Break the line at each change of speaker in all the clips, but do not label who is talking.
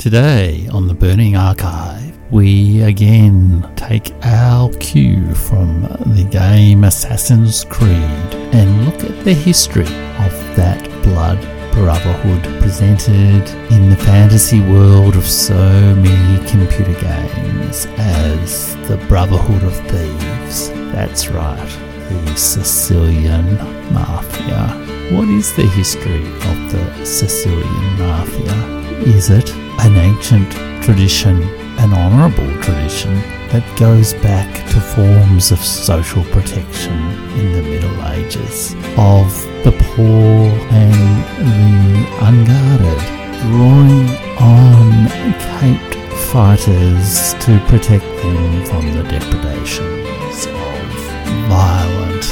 Today on the Burning Archive, we again take our cue from the game Assassin's Creed and look at the history of that blood brotherhood presented in the fantasy world of so many computer games as the Brotherhood of Thieves. That's right, the Sicilian Mafia. What is the history of the Sicilian Mafia? Is it an ancient tradition, an honourable tradition that goes back to forms of social protection in the Middle Ages, of the poor and the unguarded, drawing on caped fighters to protect them from the depredations of violent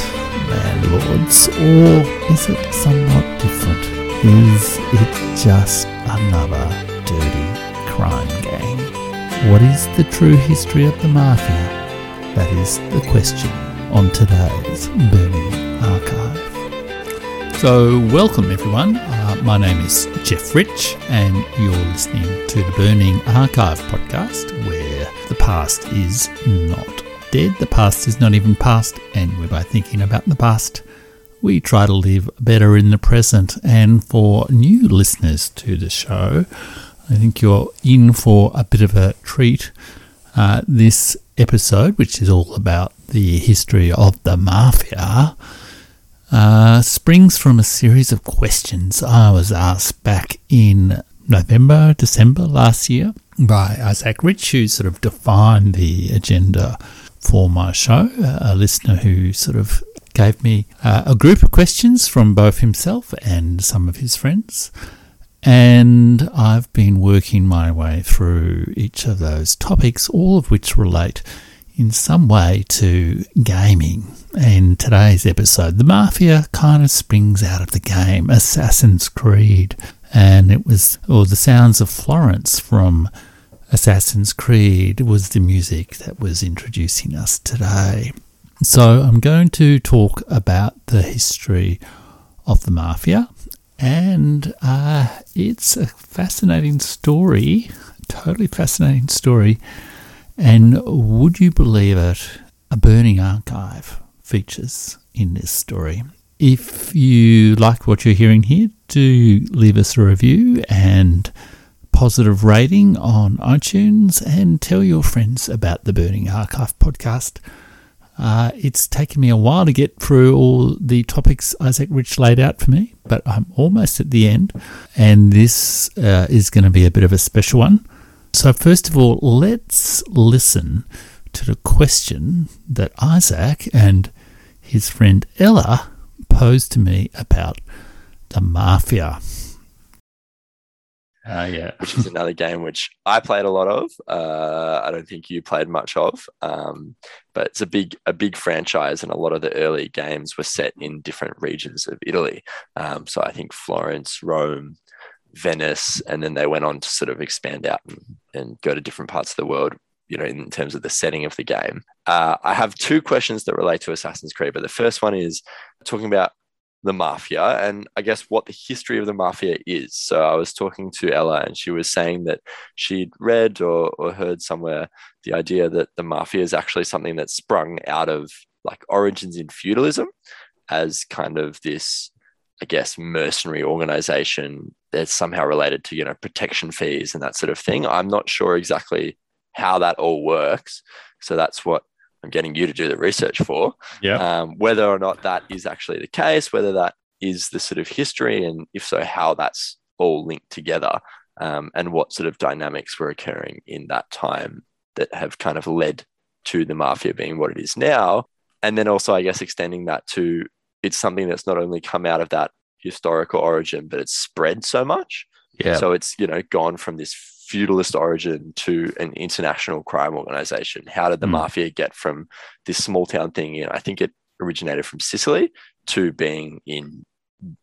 landlords, or is it somewhat different? Is it just another dirty crime gang. What is the true history of the mafia? That is the question on today's Burning Archive. So, welcome everyone. Uh, my name is Jeff Rich, and you're listening to the Burning Archive podcast, where the past is not dead, the past is not even past, and we're both thinking about the past we try to live better in the present. And for new listeners to the show, I think you're in for a bit of a treat. Uh, this episode, which is all about the history of the mafia, uh, springs from a series of questions I was asked back in November, December last year by Isaac Rich, who sort of defined the agenda for my show, a listener who sort of gave me uh, a group of questions from both himself and some of his friends. And I've been working my way through each of those topics, all of which relate in some way to gaming. And today's episode, the Mafia kind of springs out of the game Assassin's Creed. And it was, or the sounds of Florence from Assassin's Creed was the music that was introducing us today. So, I'm going to talk about the history of the mafia, and uh, it's a fascinating story, totally fascinating story. And would you believe it? A burning archive features in this story. If you like what you're hearing here, do leave us a review and positive rating on iTunes and tell your friends about the Burning Archive podcast. Uh, it's taken me a while to get through all the topics Isaac Rich laid out for me, but I'm almost at the end, and this uh, is going to be a bit of a special one. So, first of all, let's listen to the question that Isaac and his friend Ella posed to me about the mafia.
Uh, yeah. which is another game which I played a lot of. Uh, I don't think you played much of, um, but it's a big a big franchise, and a lot of the early games were set in different regions of Italy. Um, so I think Florence, Rome, Venice, and then they went on to sort of expand out and, and go to different parts of the world. You know, in terms of the setting of the game. Uh, I have two questions that relate to Assassin's Creed, but the first one is talking about the mafia and I guess what the history of the mafia is. So I was talking to Ella and she was saying that she'd read or, or heard somewhere the idea that the mafia is actually something that sprung out of like origins in feudalism as kind of this, I guess, mercenary organization that's somehow related to, you know, protection fees and that sort of thing. I'm not sure exactly how that all works. So that's what I'm getting you to do the research for.
Yeah.
Um, whether or not that is actually the case, whether that is the sort of history, and if so, how that's all linked together, um, and what sort of dynamics were occurring in that time that have kind of led to the mafia being what it is now. And then also, I guess, extending that to it's something that's not only come out of that historical origin, but it's spread so much.
Yeah.
So it's, you know, gone from this feudalist origin to an international crime organization? How did the mm. mafia get from this small town thing? You know, I think it originated from Sicily to being in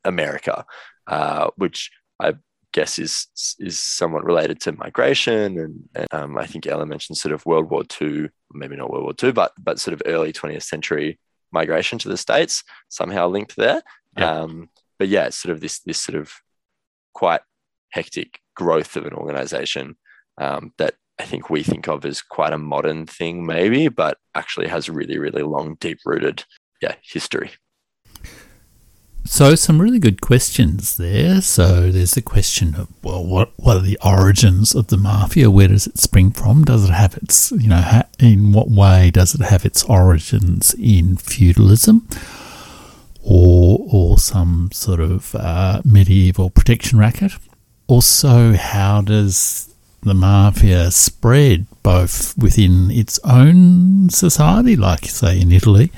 America, uh, which I guess is is somewhat related to migration. And, and um, I think Ella mentioned sort of World War II, maybe not World War II, but but sort of early 20th century migration to the states somehow linked there. Yeah. Um, but yeah, it's sort of this this sort of quite hectic growth of an organization um, that I think we think of as quite a modern thing, maybe, but actually has really, really long, deep rooted, yeah, history.
So some really good questions there. So there's the question of well, what what are the origins of the mafia? Where does it spring from? Does it have its you know ha- in what way does it have its origins in feudalism, or or some sort of uh, medieval protection racket? Also, how does the mafia spread both within its own society, like say in Italy?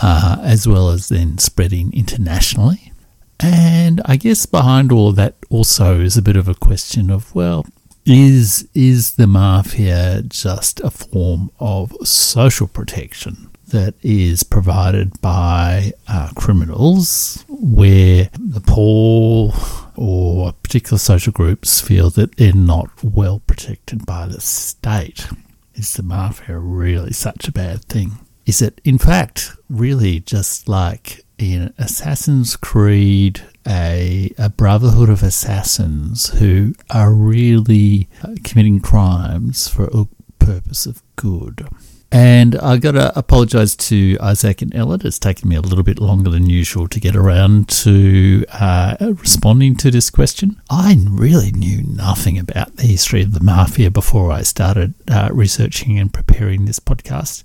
uh, as well as then spreading internationally. And I guess behind all of that also is a bit of a question of well, is is the mafia just a form of social protection that is provided by uh, criminals, where the poor or particular social groups feel that they're not well protected by the state? Is the mafia really such a bad thing? is it in fact really just like in Assassin's Creed, a, a brotherhood of assassins who are really committing crimes for a purpose of good. And I got to apologise to Isaac and Ella. It's taken me a little bit longer than usual to get around to uh, responding to this question. I really knew nothing about the history of the mafia before I started uh, researching and preparing this podcast.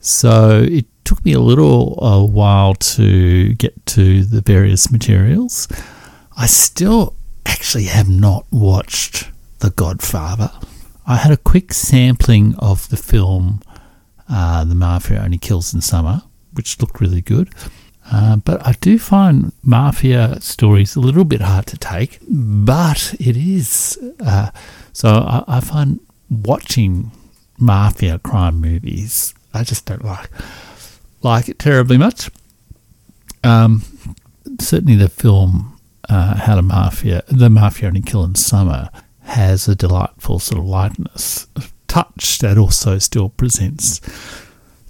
So it took me a little a while to get to the various materials. I still actually have not watched The Godfather. I had a quick sampling of the film uh, The Mafia Only Kills in Summer, which looked really good. Uh, but I do find mafia stories a little bit hard to take, but it is. Uh, so I, I find watching mafia crime movies I just don't like like it terribly much. Um, certainly, the film uh, How to Mafia, The Mafia Only Kill in Summer, has a delightful sort of lightness touch that also still presents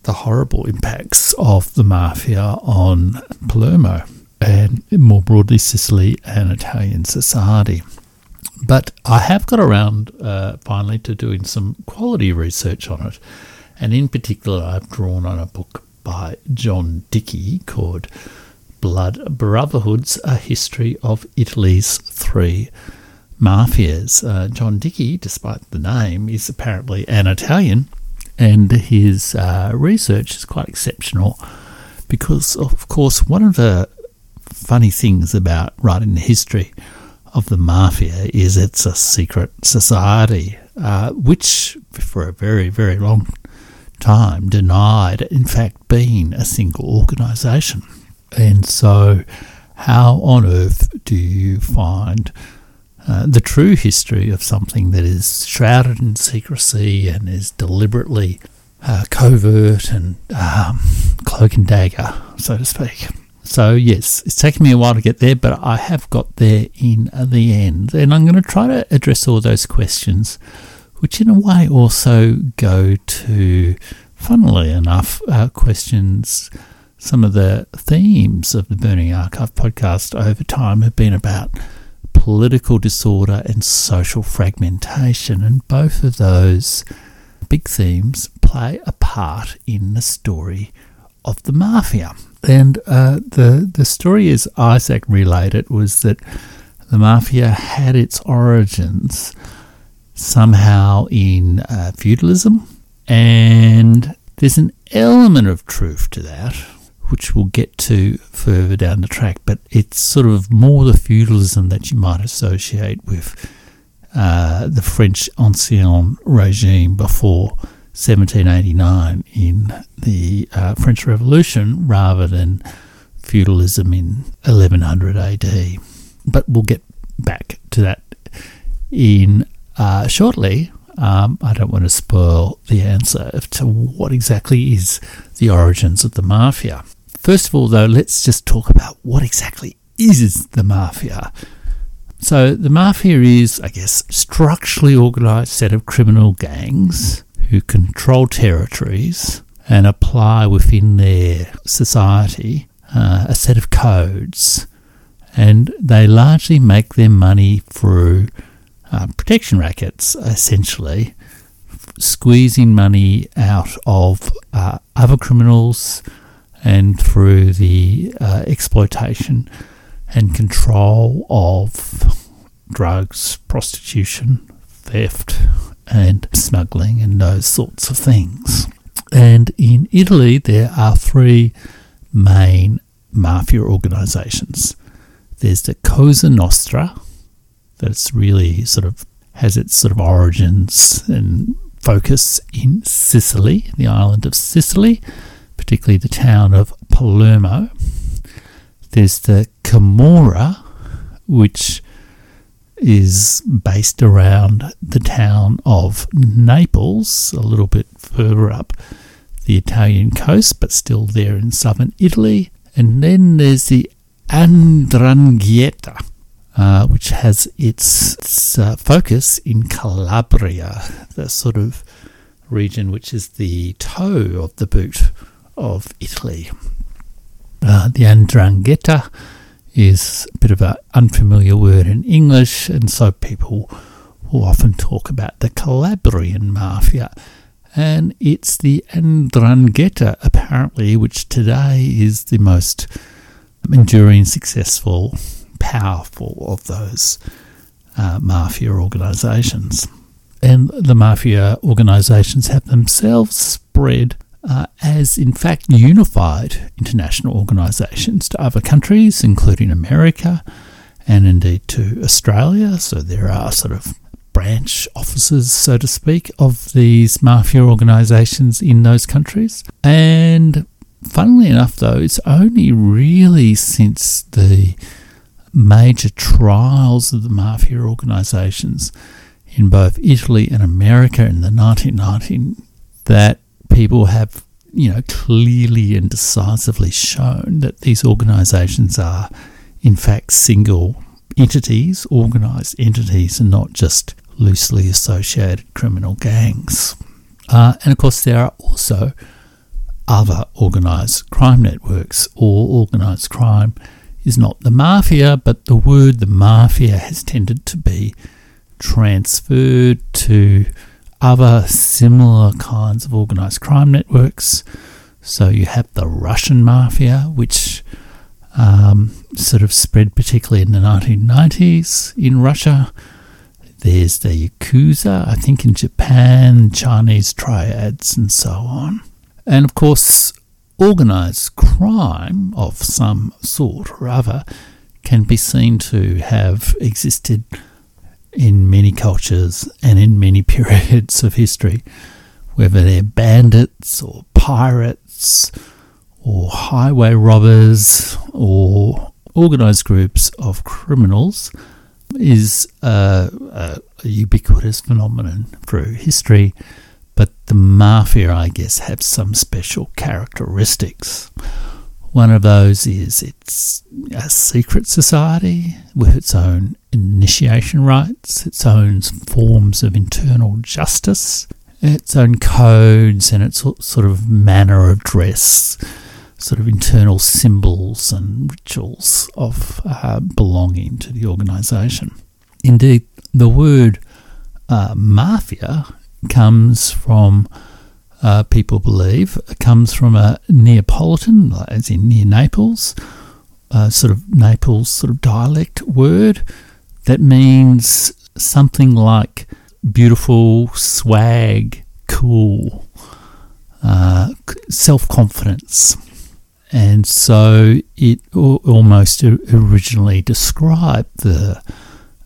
the horrible impacts of the mafia on Palermo and more broadly Sicily and Italian society. But I have got around uh, finally to doing some quality research on it and in particular, I've drawn on a book by John Dickie called Blood Brotherhoods A History of Italy's Three Mafias. Uh, John Dickie, despite the name, is apparently an Italian, and his uh, research is quite exceptional because, of course, one of the funny things about writing the history of the mafia is it's a secret society, uh, which for a very, very long time denied, in fact, being a single organisation. And so, how on earth do you find uh, the true history of something that is shrouded in secrecy and is deliberately uh, covert and um, cloak and dagger, so to speak? So, yes, it's taken me a while to get there, but I have got there in the end. And I'm going to try to address all those questions which in a way also go to, funnily enough, uh, questions. Some of the themes of the Burning Archive podcast over time have been about political disorder and social fragmentation, and both of those big themes play a part in the story of the mafia. And uh, the the story, as Isaac relayed it, was that the mafia had its origins somehow in uh, feudalism, and there's an element of truth to that, which we'll get to further down the track, but it's sort of more the feudalism that you might associate with uh, the French Ancien regime before 1789 in the uh, French Revolution rather than feudalism in 1100 AD. But we'll get back to that in uh, shortly. Um, I don't want to spoil the answer to what exactly is the origins of the mafia. First of all, though, let's just talk about what exactly is the mafia. So, the mafia is, I guess, structurally organised set of criminal gangs who control territories and apply within their society uh, a set of codes, and they largely make their money through uh, protection rackets, essentially, squeezing money out of uh, other criminals and through the uh, exploitation and control of drugs, prostitution, theft, and smuggling, and those sorts of things. And in Italy, there are three main mafia organizations. There's the Cosa Nostra, that's really sort of has its sort of origins and focus in Sicily, the island of Sicily, particularly the town of Palermo. There's the Camorra, which is based around the town of Naples, a little bit further up the Italian coast, but still there in southern Italy. And then there's the 'Ndrangheta, uh, which has its, its uh, focus in Calabria, the sort of region which is the toe of the boot of Italy. Uh, the 'Ndrangheta is a bit of an unfamiliar word in English, and so people will often talk about the Calabrian Mafia. And it's the 'Ndrangheta, apparently, which today is the most enduring, successful, powerful of those uh, mafia organisations. And the mafia organisations have themselves spread uh, as, in fact, unified international organisations to other countries, including America and indeed to Australia. So there are sort of branch offices, so to speak, of these mafia organisations in those countries. And funnily enough, though, it's only really since the major trials of the mafia organisations in both Italy and America in the 1990s that people have, you know, clearly and decisively shown that these organisations are, in fact, single entities, organised entities, and not just loosely associated criminal gangs. Uh, and of course, there are also other organised crime networks. All organised crime is not the mafia, but the word the mafia has tended to be transferred to other similar kinds of organized crime networks. So you have the Russian mafia, which um, sort of spread particularly in the 1990s in Russia. There's the Yakuza, I think in Japan, Chinese triads, and so on. And of course, organized crime of some sort or other can be seen to have existed in many cultures and in many periods of history, whether they're bandits or pirates or highway robbers or organized groups of criminals, is a, a, a ubiquitous phenomenon through history. But the mafia, I guess, have some special characteristics. One of those is it's a secret society with its own initiation rites, its own forms of internal justice, its own codes, and its sort of manner of dress, sort of internal symbols and rituals of uh, belonging to the organisation. Indeed, the word uh, mafia comes from uh, people believe, comes from a Neapolitan, as in near Naples, uh, sort of Naples sort of dialect word that means something like beautiful, swag, cool, uh, self confidence. And so it almost originally described the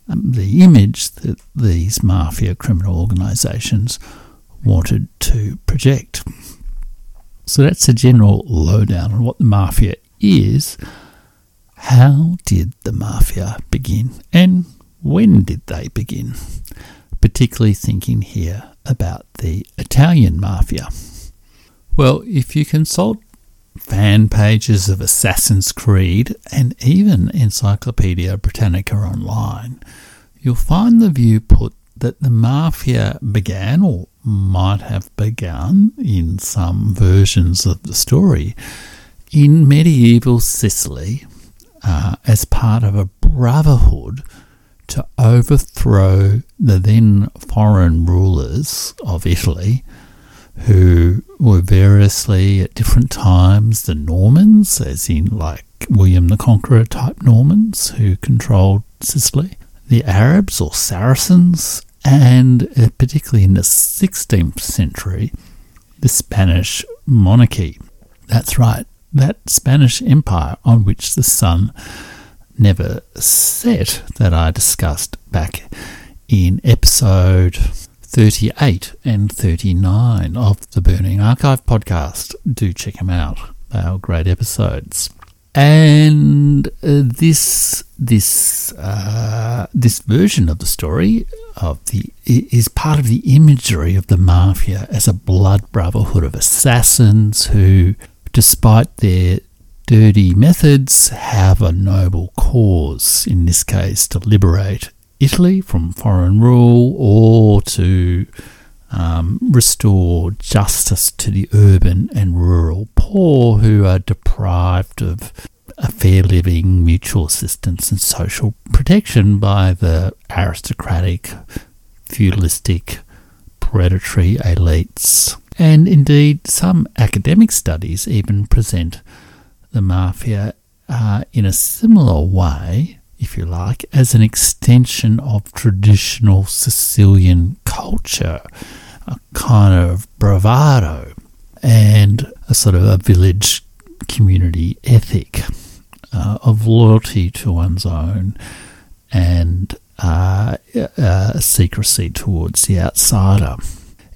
um, the image that these mafia criminal organisations wanted to project. So that's a general lowdown on what the mafia is. How did the mafia begin and when did they begin? Particularly thinking here about the Italian mafia. Well, if you consult fan pages of Assassin's Creed and even Encyclopedia Britannica online, you'll find the view put that the mafia began or might have begun in some versions of the story in medieval Sicily uh, as part of a brotherhood to overthrow the then foreign rulers of Italy, who were variously at different times the Normans, as in like William the Conqueror type Normans who controlled Sicily, the Arabs or Saracens, and uh, particularly in the 16th century, the Spanish monarchy. That's right, that Spanish empire on which the sun never set that I discussed back in episode 38 and 39 of the Burning Archive podcast. Do check them out. They are great episodes. And uh, this this uh, this version of the story of the is part of the imagery of the mafia as a blood brotherhood of assassins who, despite their dirty methods, have a noble cause. In this case, to liberate Italy from foreign rule or to um, restore justice to the urban and rural poor who are deprived of a fair living, mutual assistance, and social protection by the aristocratic, feudalistic, predatory elites. And indeed, some academic studies even present the mafia uh, in a similar way if you like, as an extension of traditional Sicilian culture, a kind of bravado and a sort of a village community ethic uh, of loyalty to one's own and uh, uh, secrecy towards the outsider.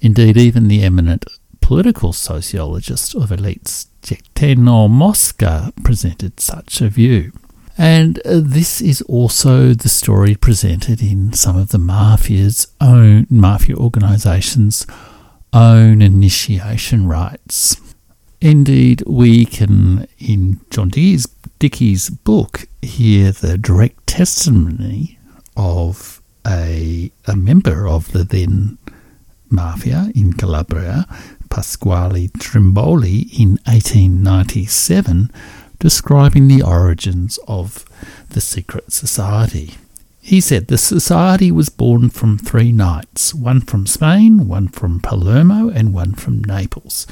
Indeed, even the eminent political sociologist of elites, Gaetano Mosca, presented such a view. And uh, this is also the story presented in some of the mafia's own mafia organisations' own initiation rites. Indeed, we can, in John Dickie's, Dickie's book, hear the direct testimony of a, a member of the then mafia in Calabria, Pasquale Trimboli, in 1897 describing the origins of the secret society. He said the society was born from three knights, one from Spain, one from Palermo, and one from Naples.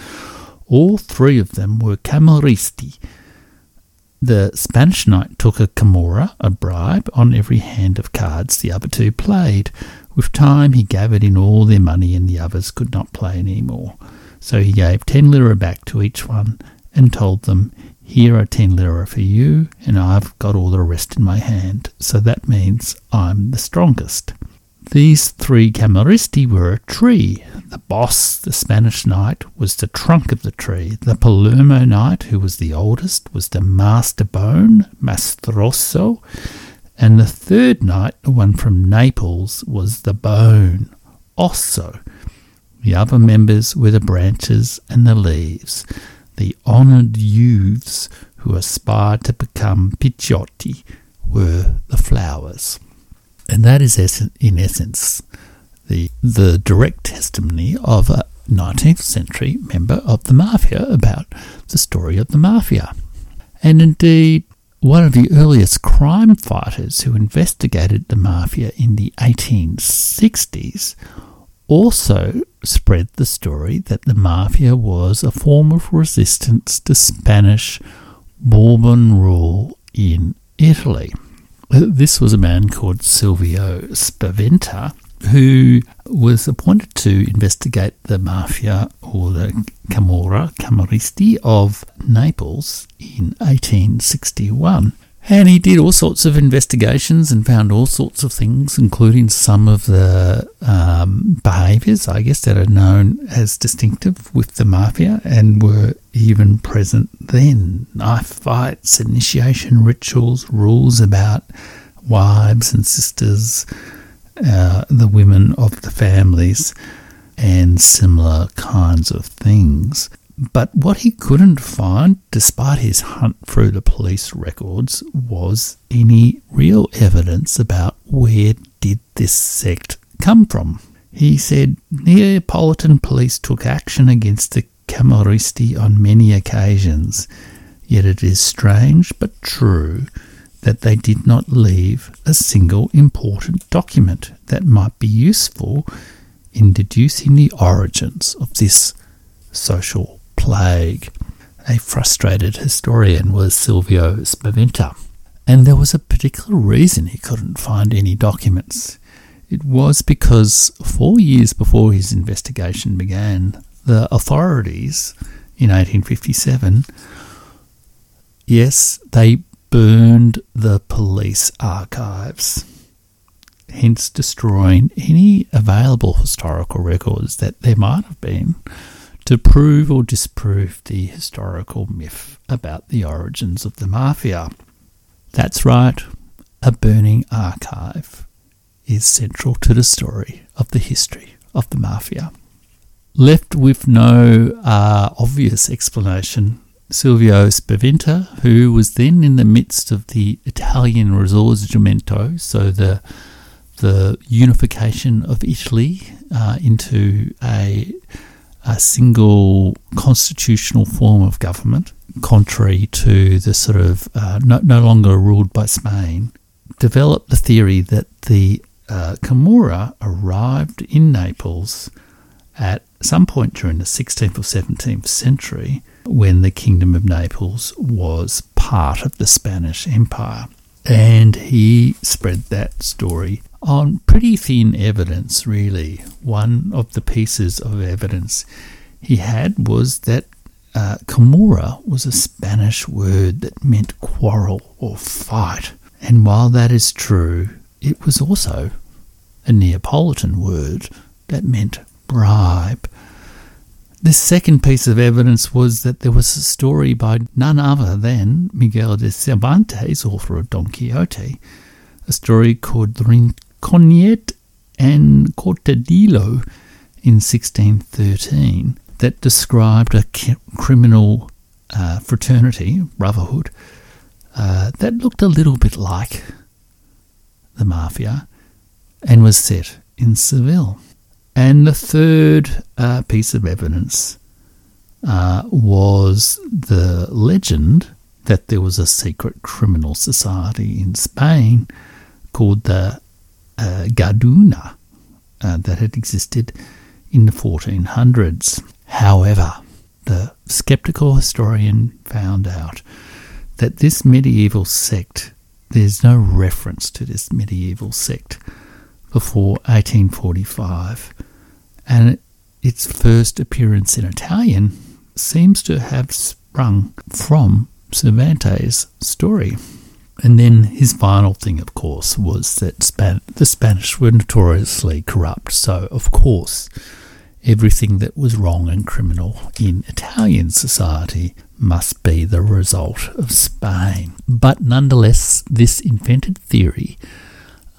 All three of them were Camorristi. The Spanish knight took a camorra, a bribe, on every hand of cards the other two played. With time, he gathered in all their money, and the others could not play any more. So he gave ten lira back to each one and told them here are 10 lira for you, and I've got all the rest in my hand, so that means I'm the strongest. These three Camorristi were a tree. The boss, the Spanish knight, was the trunk of the tree. The Palermo knight, who was the oldest, was the master bone, Mastrosso. And the third knight, the one from Naples, was the bone, Osso. The other members were the branches and the leaves the honoured youths who aspired to become Picciotti were the flowers. And that is, in essence, the, the direct testimony of a 19th century member of the mafia about the story of the mafia. And indeed, one of the earliest crime fighters who investigated the mafia in the 1860s also spread the story that the mafia was a form of resistance to Spanish Bourbon rule in Italy. This was a man called Silvio Spaventa who was appointed to investigate the mafia or the Camorra, Camorristi of Naples in 1861. And he did all sorts of investigations and found all sorts of things, including some of the um, behaviours, I guess, that are known as distinctive with the mafia and were even present then. Knife fights, initiation rituals, rules about wives and sisters, uh, the women of the families, and similar kinds of things. But what he couldn't find, despite his hunt through the police records, was any real evidence about where did this sect come from. He said Neapolitan police took action against the Camorristi on many occasions, yet it is strange but true that they did not leave a single important document that might be useful in deducing the origins of this social plague. A frustrated historian was Silvio Spaventa, and there was a particular reason he couldn't find any documents. It was because four years before his investigation began, the authorities in 1857, yes, they burned the police archives, hence destroying any available historical records that there might have been to prove or disprove the historical myth about the origins of the mafia. That's right, a burning archive is central to the story of the history of the mafia. Left with no uh, obvious explanation, Silvio Spaventa, who was then in the midst of the Italian Risorgimento, so the the unification of Italy uh, into a a single constitutional form of government, contrary to the sort of uh, no, no longer ruled by Spain, developed the theory that the uh, Camorra arrived in Naples at some point during the 16th or 17th century when the Kingdom of Naples was part of the Spanish Empire. And he spread that story on pretty thin evidence, really. One of the pieces of evidence he had was that uh, Camorra was a Spanish word that meant quarrel or fight. And while that is true, it was also a Neapolitan word that meant bribe. The second piece of evidence was that there was a story by none other than Miguel de Cervantes, author of Don Quixote, a story called Rinconete and Cortadillo in 1613 that described a criminal uh, fraternity, brotherhood, uh, that looked a little bit like the mafia and was set in Seville. And the third uh, piece of evidence uh, was the legend that there was a secret criminal society in Spain called the uh, Garduna uh, that had existed in the 1400s. However, the skeptical historian found out that this medieval sect, there's no reference to this medieval sect before 1845, and its first appearance in Italian seems to have sprung from Cervantes' story. And then his final thing, of course, was that Span- the Spanish were notoriously corrupt. So, of course, everything that was wrong and criminal in Italian society must be the result of Spain. But nonetheless, this invented theory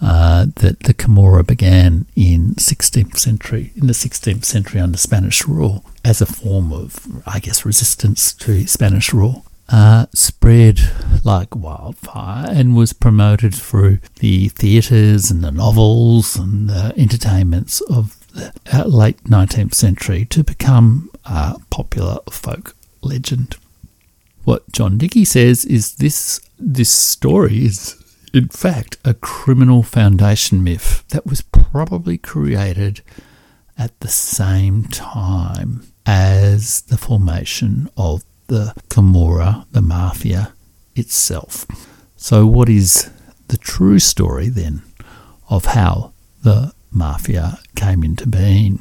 uh, that the Camorra began in 16th century in the 16th century under Spanish rule as a form of, I guess, resistance to Spanish rule. Uh, spread like wildfire and was promoted through the theatres and the novels and the entertainments of the uh, late 19th century to become a popular folk legend. What John Dickie says is this this story is in fact, a criminal foundation myth that was probably created at the same time as the formation of the Camorra, the mafia itself. So, what is the true story then of how the mafia came into being?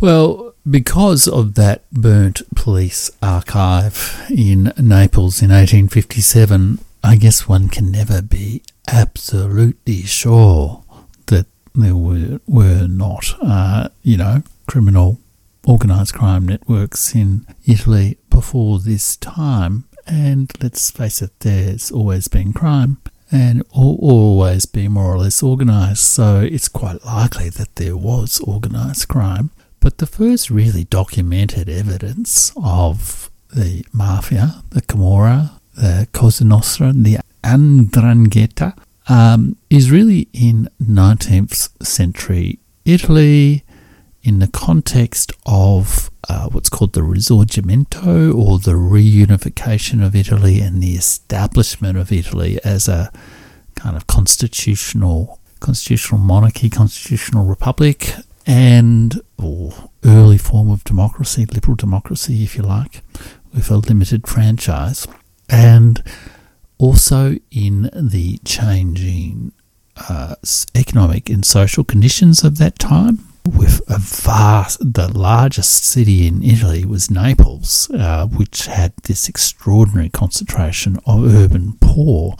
Well, because of that burnt police archive in Naples in 1857, I guess one can never be absolutely sure that there were, were not, uh, you know, criminal organised crime networks in Italy before this time. And let's face it, there's always been crime and always be more or less organised, so it's quite likely that there was organised crime. But the first really documented evidence of the mafia, the Camorra, the Cosa Nostra, the 'Ndrangheta, um, is really in 19th century Italy in the context of uh, what's called the Risorgimento or the reunification of Italy and the establishment of Italy as a kind of constitutional constitutional monarchy, constitutional republic, and or early form of democracy, liberal democracy, if you like, with a limited franchise, and also in the changing uh, economic and social conditions of that time. With a vast, the largest city in Italy was Naples, uh, which had this extraordinary concentration of urban poor.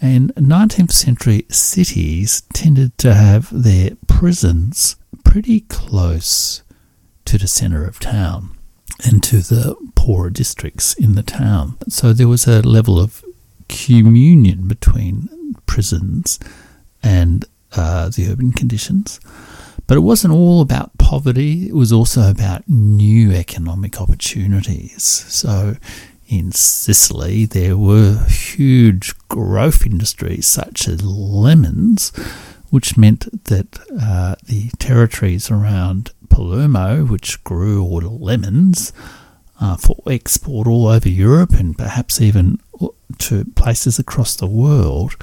And 19th century cities tended to have their prisons pretty close to the centre of town and to the poorer districts in the town. So there was a level of communion between prisons and uh, the urban conditions. But it wasn't all about poverty, it was also about new economic opportunities. So in Sicily, there were huge growth industries such as lemons, which meant that uh, the territories around Palermo, which grew all lemons uh, for export all over Europe and perhaps even to places across the world,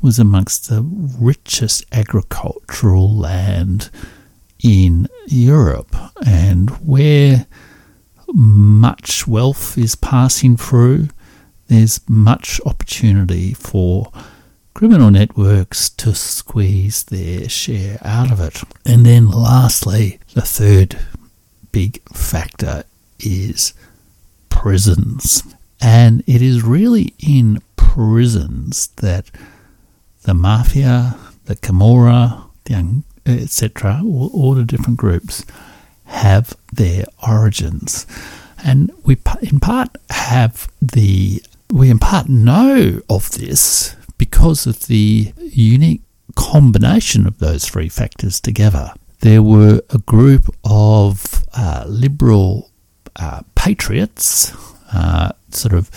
was amongst the richest agricultural land in Europe. And where much wealth is passing through, there's much opportunity for criminal networks to squeeze their share out of it. And then lastly, the third big factor is prisons. And it is really in prisons that the mafia, the Camorra, the etc., all, all the different groups have their origins. And we, in part, have the we in part know of this because of the unique combination of those three factors together. There were a group of uh, liberal uh, patriots, uh, sort of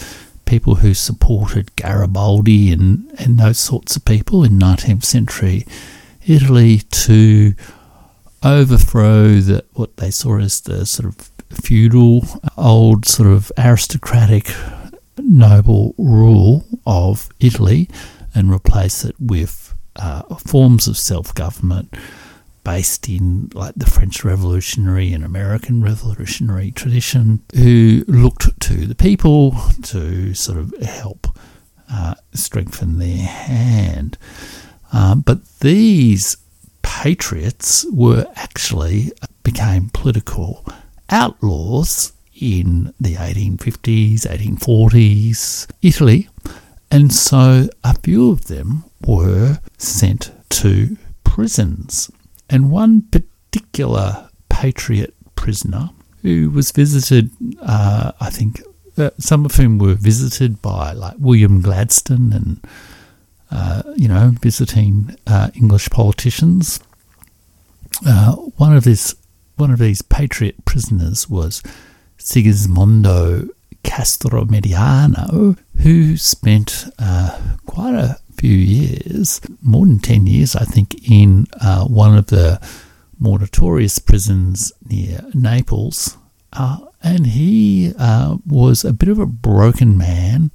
people who supported Garibaldi and, and those sorts of people in 19th century Italy to overthrow the, what they saw as the sort of feudal, old sort of aristocratic noble rule of Italy and replace it with uh, forms of self government based in like the French Revolutionary and American Revolutionary tradition, who looked to the people to sort of help uh, strengthen their hand. Uh, but these patriots were actually became political outlaws in the 1850s, 1840s Italy, and so a few of them were sent to prisons. And one particular patriot prisoner who was visited, uh, I think, uh, some of whom were visited by like William Gladstone and uh, you know, visiting uh, English politicians. Uh, one of this, one of these patriot prisoners was Sigismondo Castromediano, who spent uh, quite a few years, more than ten years, I think, in uh, one of the more notorious prisons near Naples. and he was a bit of a broken man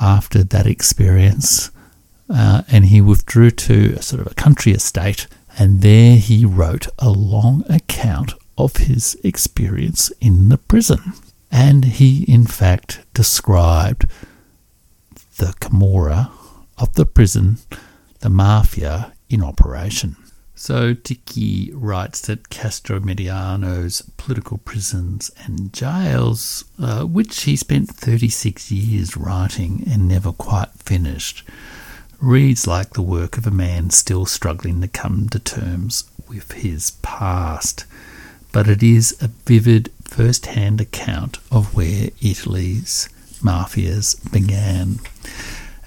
after that experience uh, and he withdrew to a sort of a country estate, and there he wrote a long account of his experience in the prison. And he, in fact, described the Camorra of the prison, the mafia in operation. So Dickie writes that Castromediano's political prisons and jails, uh, which he spent 36 years writing and never quite finished, reads like the work of a man still struggling to come to terms with his past, but it is a vivid first hand account of where Italy's mafias began.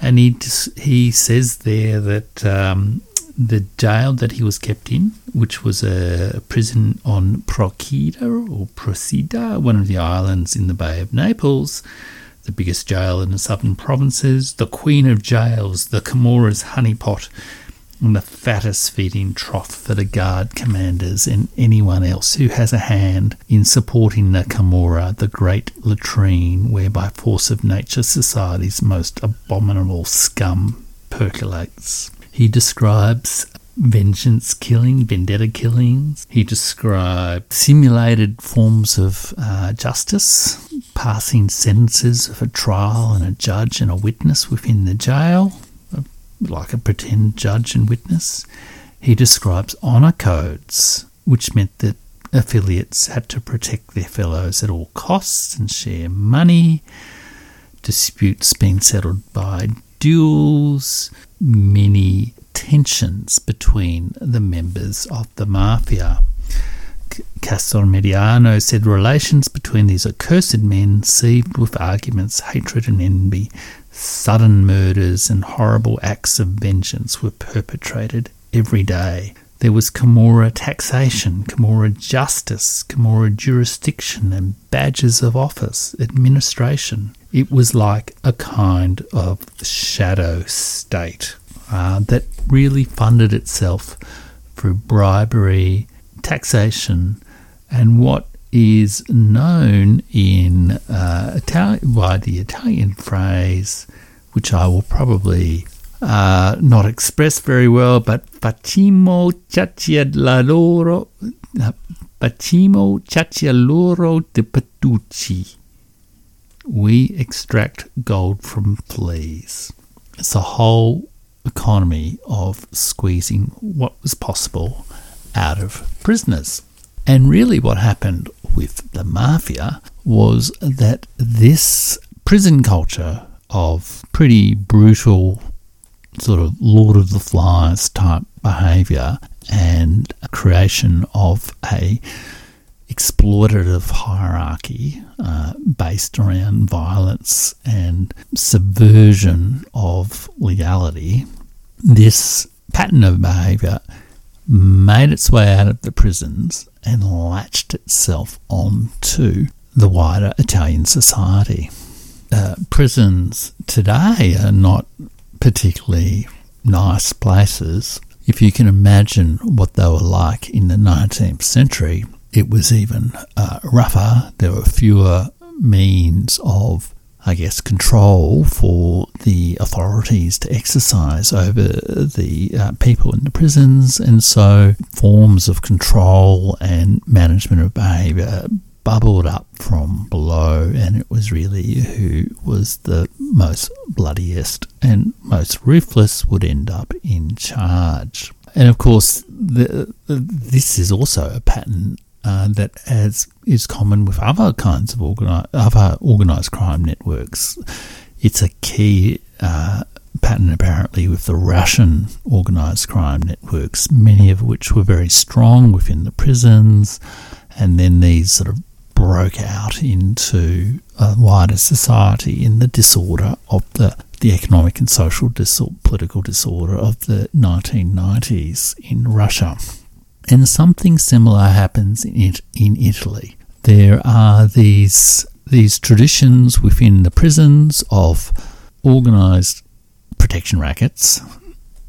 And he, he says there that um, the jail that he was kept in, which was a prison on Procida or Procida, one of the islands in the Bay of Naples, the biggest jail in the southern provinces, the queen of jails, the Camorra's honeypot, the fattest feeding trough for the guard commanders and anyone else who has a hand in supporting the the great latrine where by force of nature society's most abominable scum percolates. He describes vengeance killing, vendetta killings. He described simulated forms of uh, justice, passing sentences of a trial and a judge and a witness within the jail, like a pretend judge and witness. He describes honour codes, which meant that affiliates had to protect their fellows at all costs and share money, disputes being settled by duels, many tensions between the members of the mafia. Castromediano said relations between these accursed men, seethed with arguments, hatred, and envy, sudden murders, and horrible acts of vengeance were perpetrated every day. There was Camorra taxation, Camorra justice, Camorra jurisdiction, and badges of office, administration. It was like a kind of shadow state uh, that really funded itself through bribery, taxation, and what is known in uh, Italian by the Italian phrase, which I will probably uh, not express very well, but facciamo la loro, facciamo loro de petucci. We extract gold from fleas. It's a whole economy of squeezing what was possible out of prisoners. And really, what happened with the mafia was that this prison culture of pretty brutal, sort of Lord of the Flies type behaviour and creation of a exploitative hierarchy uh, based around violence and subversion of legality, this pattern of behaviour made its way out of the prisons and latched itself onto the wider Italian society. Uh, prisons today are not particularly nice places. If you can imagine what they were like in the 19th century, it was even uh, rougher. There were fewer means of, I guess, control for the authorities to exercise over the uh, people in the prisons, and so forms of control and management of behaviour bubbled up from below, and it was really who was the most bloodiest and most ruthless would end up in charge. And of course, the, this is also a pattern uh, that as is common with other kinds of organi- other organized crime networks. It's a key uh, pattern apparently with the Russian organized crime networks, many of which were very strong within the prisons, and then these sort of broke out into a wider society in the disorder of the the economic and social political disorder of the 1990s in Russia. And something similar happens in, it, in Italy. There are these these traditions within the prisons of organised protection rackets,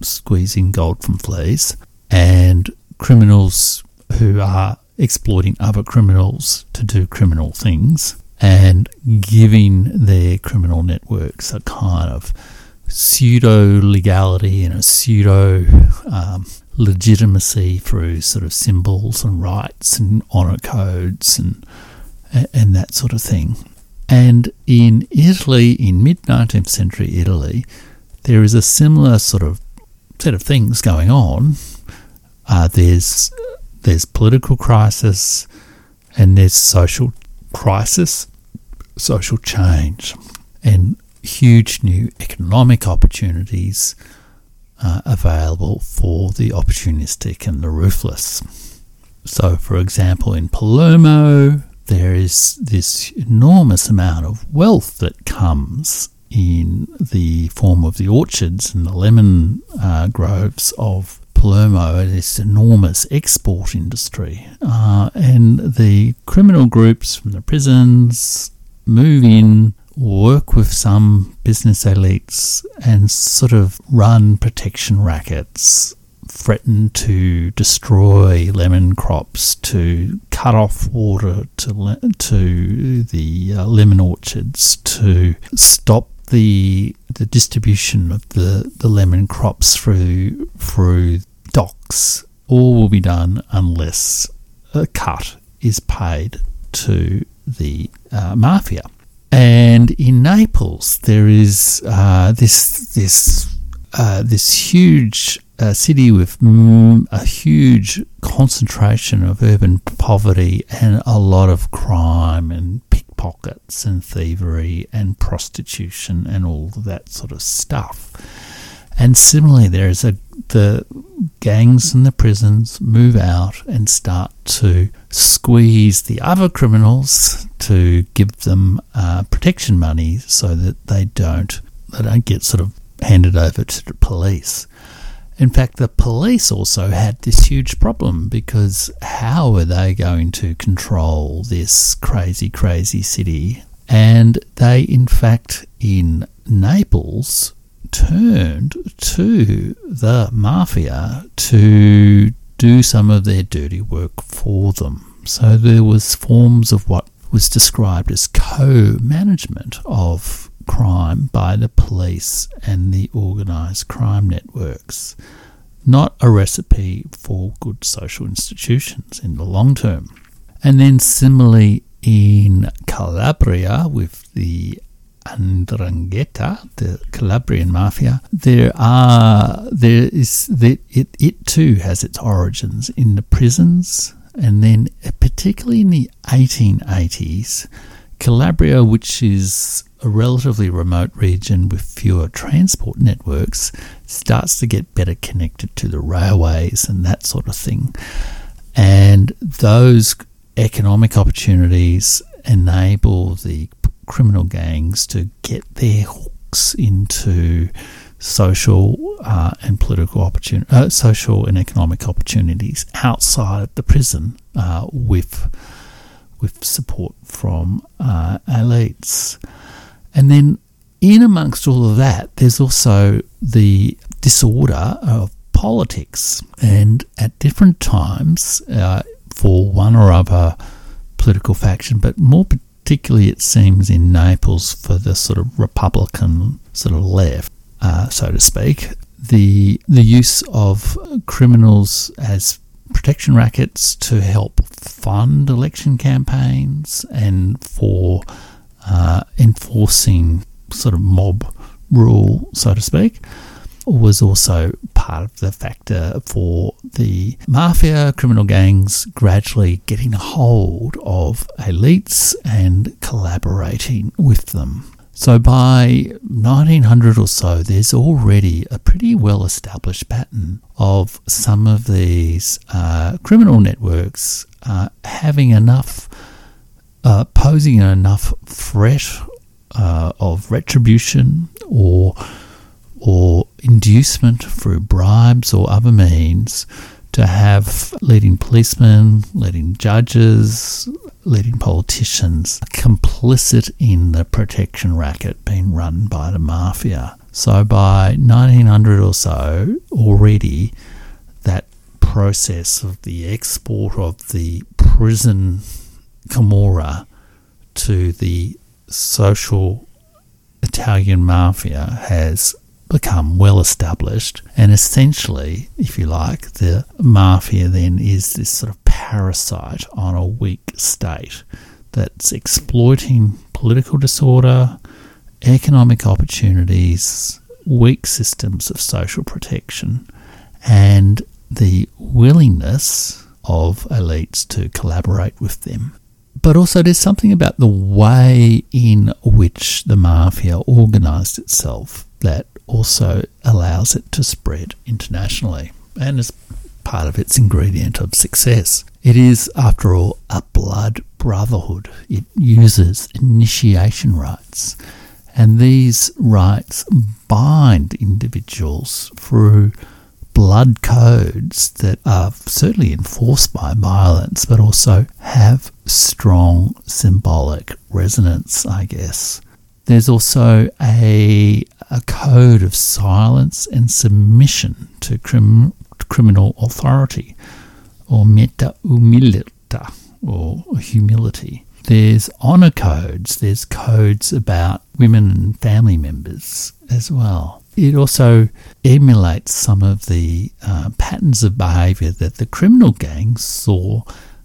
squeezing gold from fleas, and criminals who are exploiting other criminals to do criminal things and giving their criminal networks a kind of pseudo legality and a pseudo um, legitimacy through sort of symbols and rights and honour codes and and that sort of thing. And in Italy, in mid 19th century Italy, there is a similar sort of set of things going on. Uh, there's there's political crisis and there's social crisis, social change, and huge new economic opportunities uh, available for the opportunistic and the ruthless. So, for example, in Palermo, there is this enormous amount of wealth that comes in the form of the orchards and the lemon uh, groves of Palermo, this enormous export industry. Uh, and the criminal groups from the prisons move in work with some business elites and sort of run protection rackets threaten to destroy lemon crops, to cut off water to to the uh, lemon orchards, to stop the the distribution of the, the lemon crops through through docks. All will be done unless a cut is paid to the uh, mafia. And in Naples, there is uh, this this uh, this huge uh, city with mm, a huge concentration of urban poverty and a lot of crime and pickpockets and thievery and prostitution and all that sort of stuff. And similarly, there is a the gangs in the prisons move out and start to squeeze the other criminals to give them uh, protection money so that they don't they don't get sort of handed over to the police. In fact, the police also had this huge problem because how were they going to control this crazy, crazy city? And they, in fact, in Naples, turned to the mafia to do some of their dirty work for them. So there was forms of what was described as co-management of crime by the police and the organised crime networks. Not a recipe for good social institutions in the long term. And then similarly in Calabria with the 'Ndrangheta, the Calabrian mafia, there are there is that it it too has its origins in the prisons, and then uh, particularly in the 1880s, Calabria, which is a relatively remote region with fewer transport networks, starts to get better connected to the railways and that sort of thing, and those economic opportunities enable the criminal gangs to get their hooks into social uh, and political opportunity, uh, social and economic opportunities outside of the prison uh, with with support from uh, elites, and then in amongst all of that, there's also the disorder of politics, and at different times, uh, for one or other political faction, but more particularly it seems in Naples for the sort of Republican sort of left, uh, so to speak, the the use of criminals as protection rackets to help fund election campaigns and for uh, enforcing sort of mob rule, so to speak was also part of the factor for the mafia criminal gangs gradually getting hold of elites and collaborating with them. So by 1900 or so, there's already a pretty well established pattern of some of these uh, criminal networks uh, having enough, uh, posing enough threat uh, of retribution or or inducement through bribes or other means to have leading policemen, leading judges, leading politicians complicit in the protection racket being run by the mafia. So by 1900 or so, already that process of the export of the prison Camorra to the social Italian mafia has become well established. And essentially, if you like, the mafia then is this sort of parasite on a weak state that's exploiting political disorder, economic opportunities, weak systems of social protection, and the willingness of elites to collaborate with them. But also, there's something about the way in which the mafia organized itself that also allows it to spread internationally and is part of its ingredient of success. It is, after all, a blood brotherhood. It uses initiation rites, and these rites bind individuals through blood codes that are certainly enforced by violence, but also have strong symbolic resonance, I guess. There's also a, a code of silence and submission to crim- criminal authority, or meta humilita, or humility. There's honour codes, there's codes about women and family members as well. It also emulates some of the uh, patterns of behaviour that the criminal gangs saw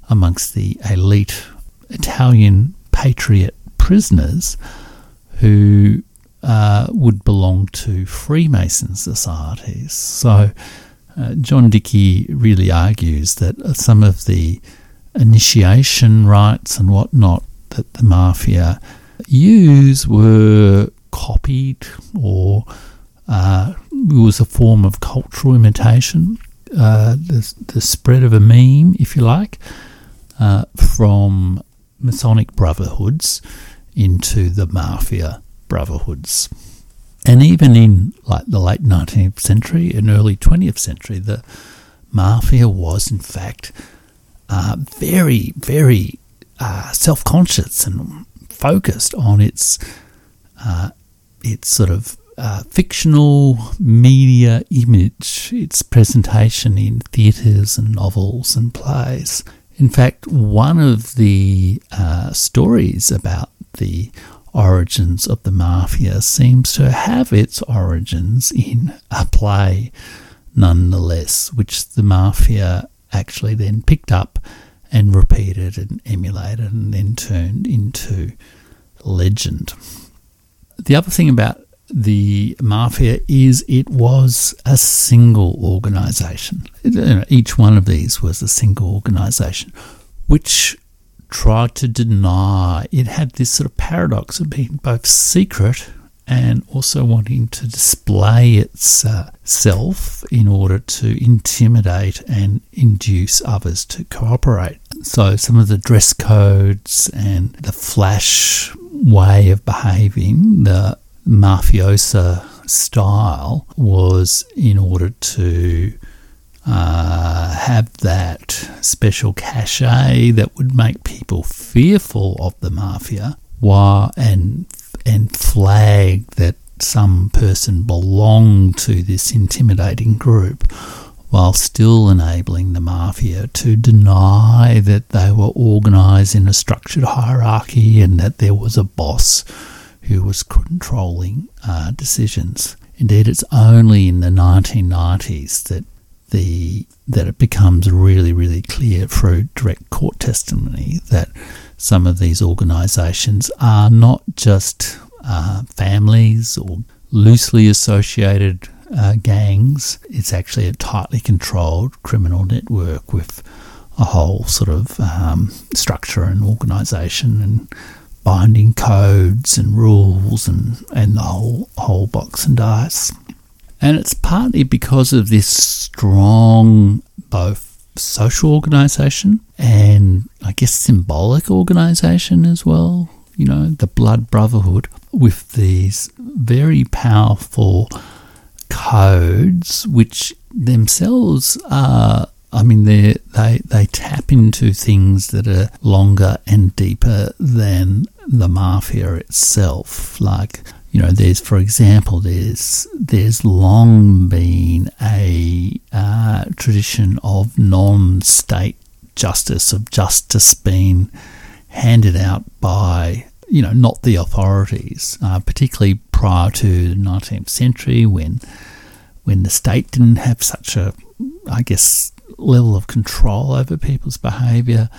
amongst the elite Italian patriot prisoners who uh, would belong to Freemason societies. So uh, John Dickie really argues that some of the initiation rites and whatnot that the mafia use were copied or uh, was a form of cultural imitation, uh, the, the spread of a meme, if you like, uh, from Masonic brotherhoods into the mafia brotherhoods. And even in like the late 19th century and early 20th century, the mafia was in fact uh, very, very uh, self-conscious and focused on its uh, its sort of uh, fictional media image, its presentation in theatres and novels and plays. In fact, one of the uh, stories about the origins of the mafia seems to have its origins in a play, nonetheless, which the mafia actually then picked up and repeated and emulated and then turned into legend. The other thing about the mafia is it was a single organization. Each one of these was a single organization, which tried to deny it had this sort of paradox of being both secret and also wanting to display itself uh, in order to intimidate and induce others to cooperate. So, some of the dress codes and the flash way of behaving, the mafiosa style, was in order to uh, have that special cachet that would make people fearful of the mafia while and and flag that some person belonged to this intimidating group while still enabling the mafia to deny that they were organized in a structured hierarchy and that there was a boss who was controlling uh, decisions. Indeed, it's only in the 1990s that the that it becomes really, really clear through direct court testimony that some of these organisations are not just uh, families or loosely associated uh, gangs. It's actually a tightly controlled criminal network with a whole sort of um, structure and organisation and binding codes and rules and, and the whole whole box and dice. And it's partly because of this strong both social organisation and I guess symbolic organisation as well. You know, the Blood Brotherhood with these very powerful codes, which themselves are. I mean, they they they tap into things that are longer and deeper than the mafia itself. Like, you know, there's, for example, there's there's long been a uh, tradition of non-state justice, of justice being handed out by, you know, not the authorities, uh, particularly prior to the 19th century when when the state didn't have such a, I guess, level of control over people's behaviour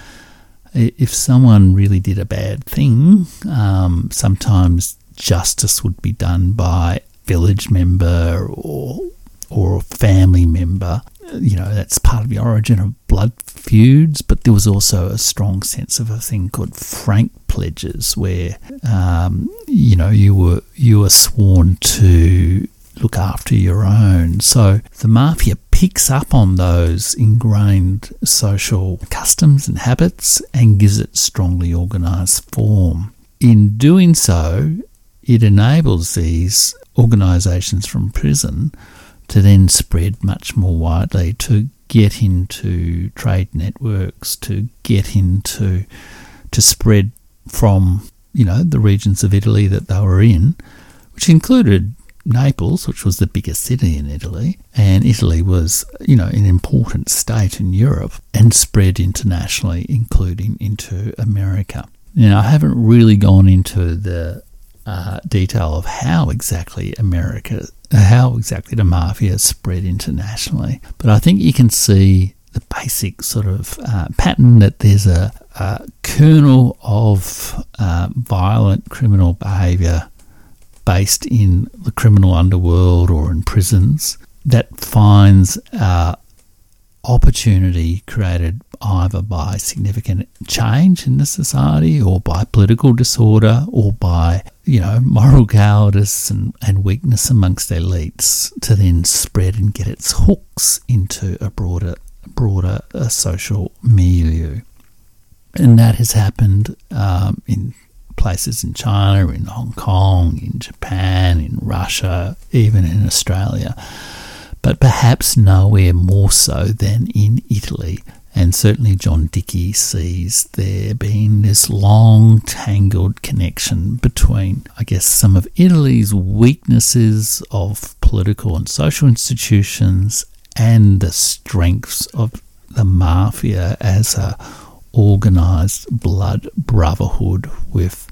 if someone really did a bad thing, um, sometimes justice would be done by village member or or family member. You know, that's part of the origin of blood feuds, but there was also a strong sense of a thing called frank pledges, where um, you know you were you were sworn to look after your own. So the mafia picks up on those ingrained social customs and habits and gives it strongly organised form. In doing so, it enables these organisations from prison to then spread much more widely, to get into trade networks, to get into, to spread from, you know, the regions of Italy that they were in, which included Naples, which was the biggest city in Italy, and Italy was, you know, an important state in Europe and spread internationally, including into America. Now, I haven't really gone into the uh, detail of how exactly America, how exactly the mafia spread internationally, but I think you can see the basic sort of uh, pattern that there's a, a kernel of uh, violent criminal behaviour based in the criminal underworld or in prisons that finds uh, opportunity created either by significant change in the society or by political disorder or by you know moral cowardice and, and weakness amongst elites to then spread and get its hooks into a broader broader uh, social milieu. And that has happened um, in places in China, in Hong Kong, in Japan, in Russia, even in Australia, but perhaps nowhere more so than in Italy. And certainly, John Dickie sees there being this long, tangled connection between, I guess, some of Italy's weaknesses of political and social institutions and the strengths of the mafia as a organized blood brotherhood with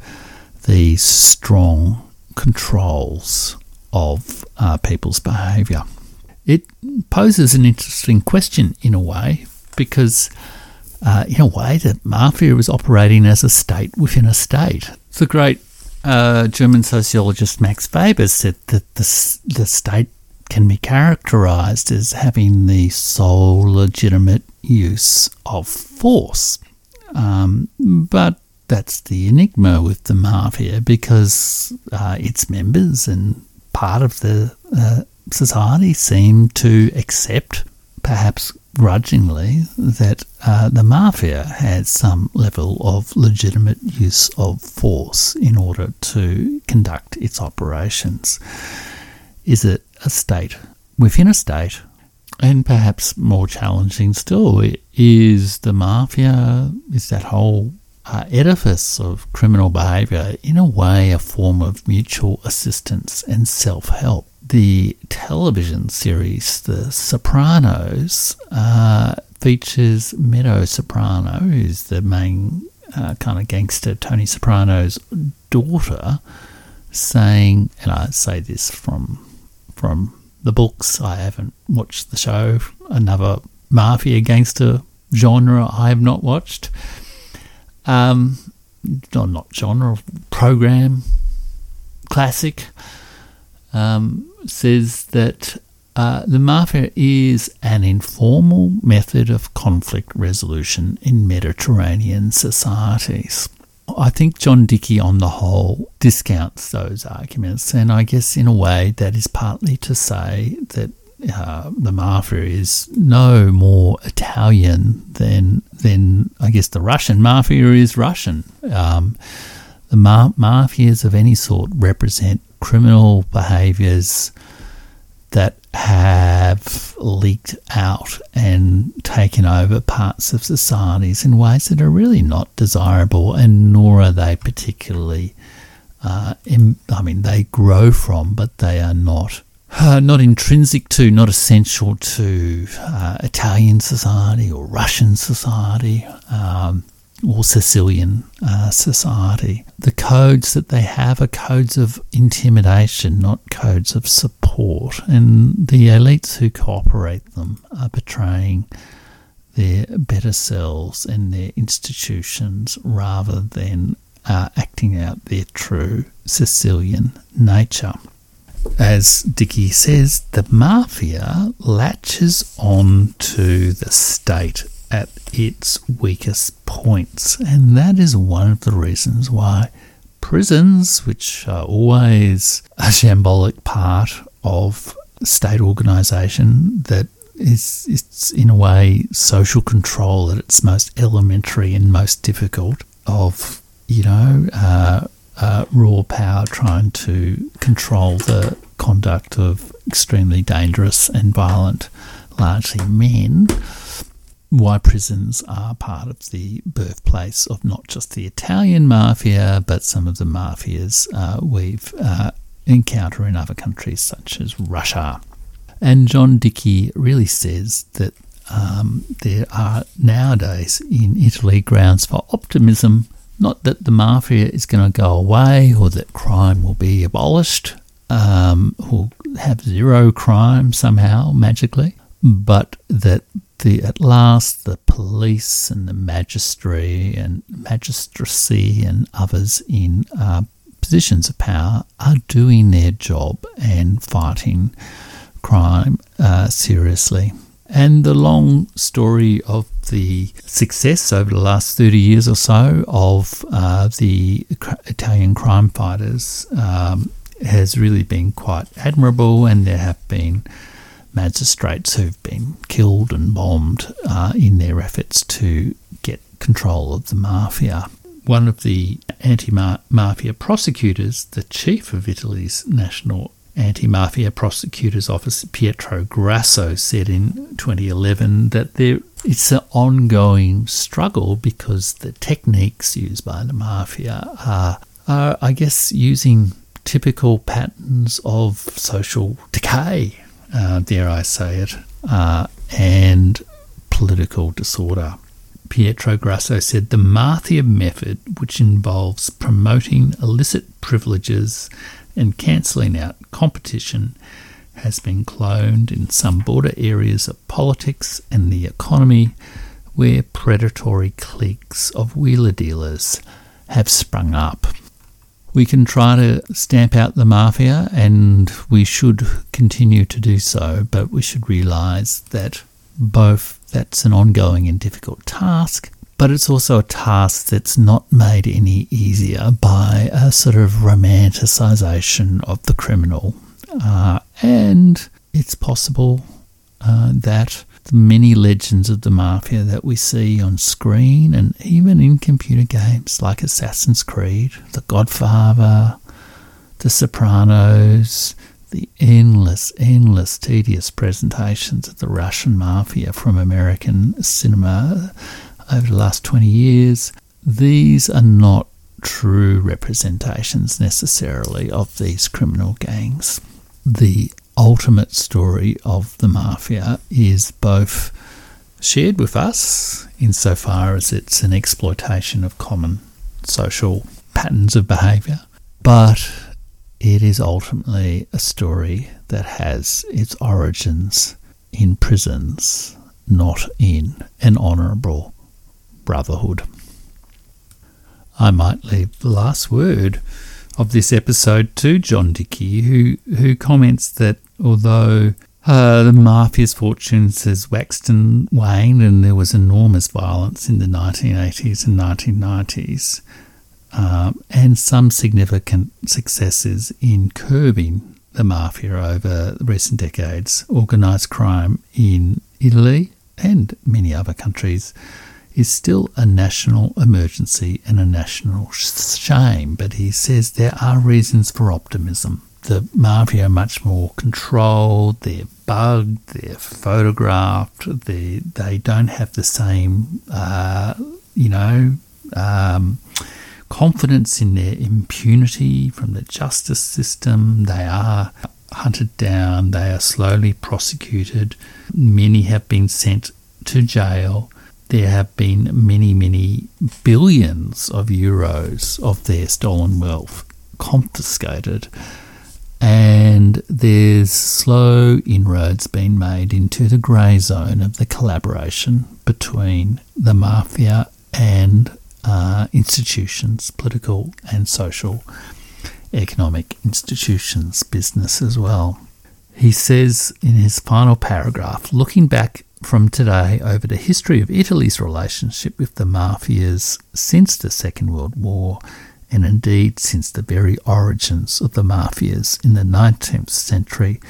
these strong controls of uh, people's behaviour. It poses an interesting question in a way because, uh, in a way, the mafia is operating as a state within a state. The great uh, German sociologist Max Weber said that the, the state can be characterized as having the sole legitimate use of force. Um, but that's the enigma with the mafia because uh, its members and part of the uh, society seem to accept, perhaps grudgingly, that uh, the mafia has some level of legitimate use of force in order to conduct its operations. Is it a state within a state and perhaps more challenging still is the mafia, is that whole uh, edifice of criminal behaviour, in a way, a form of mutual assistance and self help. The television series The Sopranos uh, features Meadow Soprano, who's the main uh, kind of gangster, Tony Soprano's daughter, saying, and I say this from from the books. I haven't watched the show. Another mafia gangster genre I have not watched. Um, no, not genre, program, classic. Um, says that uh, the mafia is an informal method of conflict resolution in Mediterranean societies. I think John Dickie, on the whole, discounts those arguments, and I guess in a way that is partly to say that uh, the mafia is no more Italian than than I guess the Russian mafia is Russian. Um, the ma- mafias of any sort represent criminal behaviours that have leaked out and taken over parts of societies in ways that are really not desirable, and nor are they particularly. Uh, in, I mean, they grow from, but they are not uh, not intrinsic to, not essential to uh, Italian society or Russian society. Um, or Sicilian uh, society. The codes that they have are codes of intimidation, not codes of support. And the elites who cooperate them are betraying their better selves and their institutions rather than uh, acting out their true Sicilian nature. As Dickie says, the mafia latches on to the state at its weakest points. And that is one of the reasons why prisons, which are always a shambolic part of state organisation that is it's in a way social control at its most elementary and most difficult of you know uh, uh, raw power trying to control the conduct of extremely dangerous and violent largely men why prisons are part of the birthplace of not just the Italian mafia, but some of the mafias uh, we've uh, encounter in other countries such as Russia. And John Dickie really says that um, there are nowadays in Italy grounds for optimism, not that the mafia is going to go away or that crime will be abolished um, or have zero crime somehow magically, but that the at last the police and the magistracy and magistracy and others in uh, positions of power are doing their job and fighting crime uh, seriously. And the long story of the success over the last 30 years or so of uh, the Italian crime fighters um, has really been quite admirable, and there have been magistrates who've been killed and bombed uh, in their efforts to get control of the mafia. One of the anti mafia prosecutors, the chief of Italy's National Anti Mafia Prosecutor's Office, Pietro Grasso, said in 2011 that there it's an ongoing struggle because the techniques used by the mafia are, are I guess, using typical patterns of social decay uh, dare I say it, uh, and political disorder. Pietro Grasso said the mafia method, which involves promoting illicit privileges and cancelling out competition, has been cloned in some border areas of politics and the economy where predatory cliques of wheeler dealers have sprung up. We can try to stamp out the mafia, and we should continue to do so, but we should realise that both that's an ongoing and difficult task, but it's also a task that's not made any easier by a sort of romanticisation of the criminal. Uh, and it's possible uh, that the many legends of the mafia that we see on screen and even in computer games like Assassin's Creed, The Godfather, The Sopranos, the endless, endless, tedious presentations of the Russian mafia from American cinema over the last 20 years, these are not true representations necessarily of these criminal gangs. The ultimate story of the mafia is both shared with us insofar as it's an exploitation of common social patterns of behaviour, but it is ultimately a story that has its origins in prisons, not in an honourable brotherhood. I might leave the last word of this episode to John Dickie, who, who comments that although uh, the mafia's fortunes has waxed and waned, and there was enormous violence in the 1980s and 1990s, um, and some significant successes in curbing the mafia over recent decades. Organised crime in Italy and many other countries is still a national emergency and a national shame, but he says there are reasons for optimism. The mafia are much more controlled, they're bugged, they're photographed, they, they don't have the same, uh, you know, um, confidence in their impunity from the justice system. They are hunted down, they are slowly prosecuted. Many have been sent to jail there have been many, many billions of euros of their stolen wealth confiscated, and there's slow inroads being made into the grey zone of the collaboration between the mafia and uh, institutions, political and social, economic institutions, business as well. He says in his final paragraph, looking back from today over the history of Italy's relationship with the mafias since the Second World War, and indeed since the very origins of the mafias in the 19th century,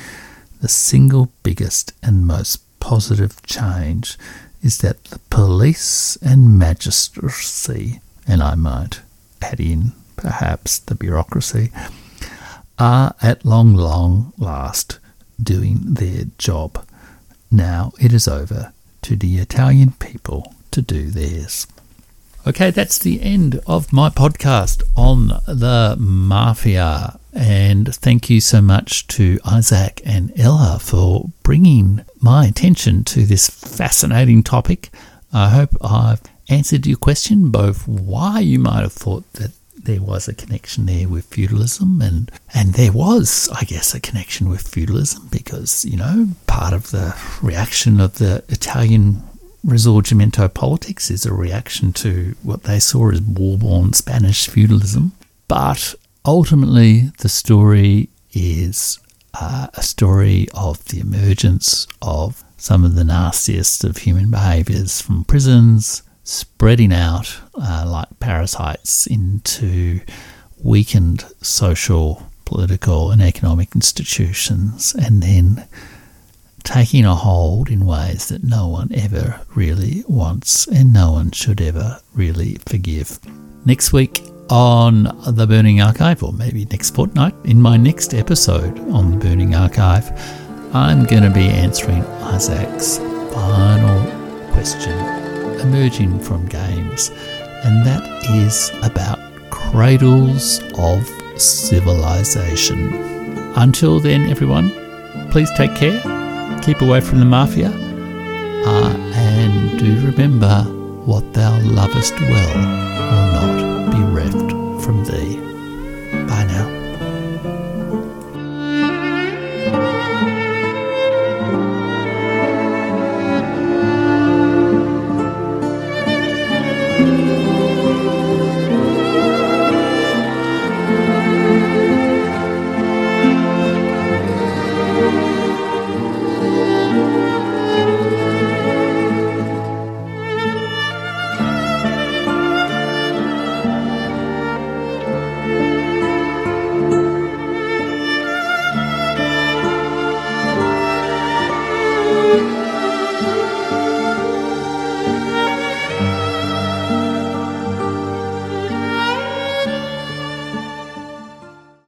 the single biggest and most positive change is that the police and magistracy, and I might add in perhaps the bureaucracy, are at long, long last doing their job now it is over to the Italian people to do theirs. Okay, that's the end of my podcast on the mafia. And thank you so much to Isaac and Ella for bringing my attention to this fascinating topic. I hope I've answered your question, both why you might have thought that there was a connection there with feudalism and and there was i guess a connection with feudalism because you know part of the reaction of the italian Risorgimento politics is a reaction to what they saw as war-born Spanish feudalism. But ultimately, the story is uh, a story of the emergence of some of the nastiest of human behaviors from prisons, spreading out uh, like parasites into weakened social, political, and economic institutions, and then taking a hold in ways that no one ever really wants and no one should ever really forgive. Next week on The Burning Archive, or maybe next fortnight, in my next episode on The Burning Archive, I'm going to be answering Isaac's final question emerging from games, and that is about cradles of civilization. Until then, everyone, please take care keep away from the mafia, uh, and do remember what thou lovest well will not be reft from thee. Bye now.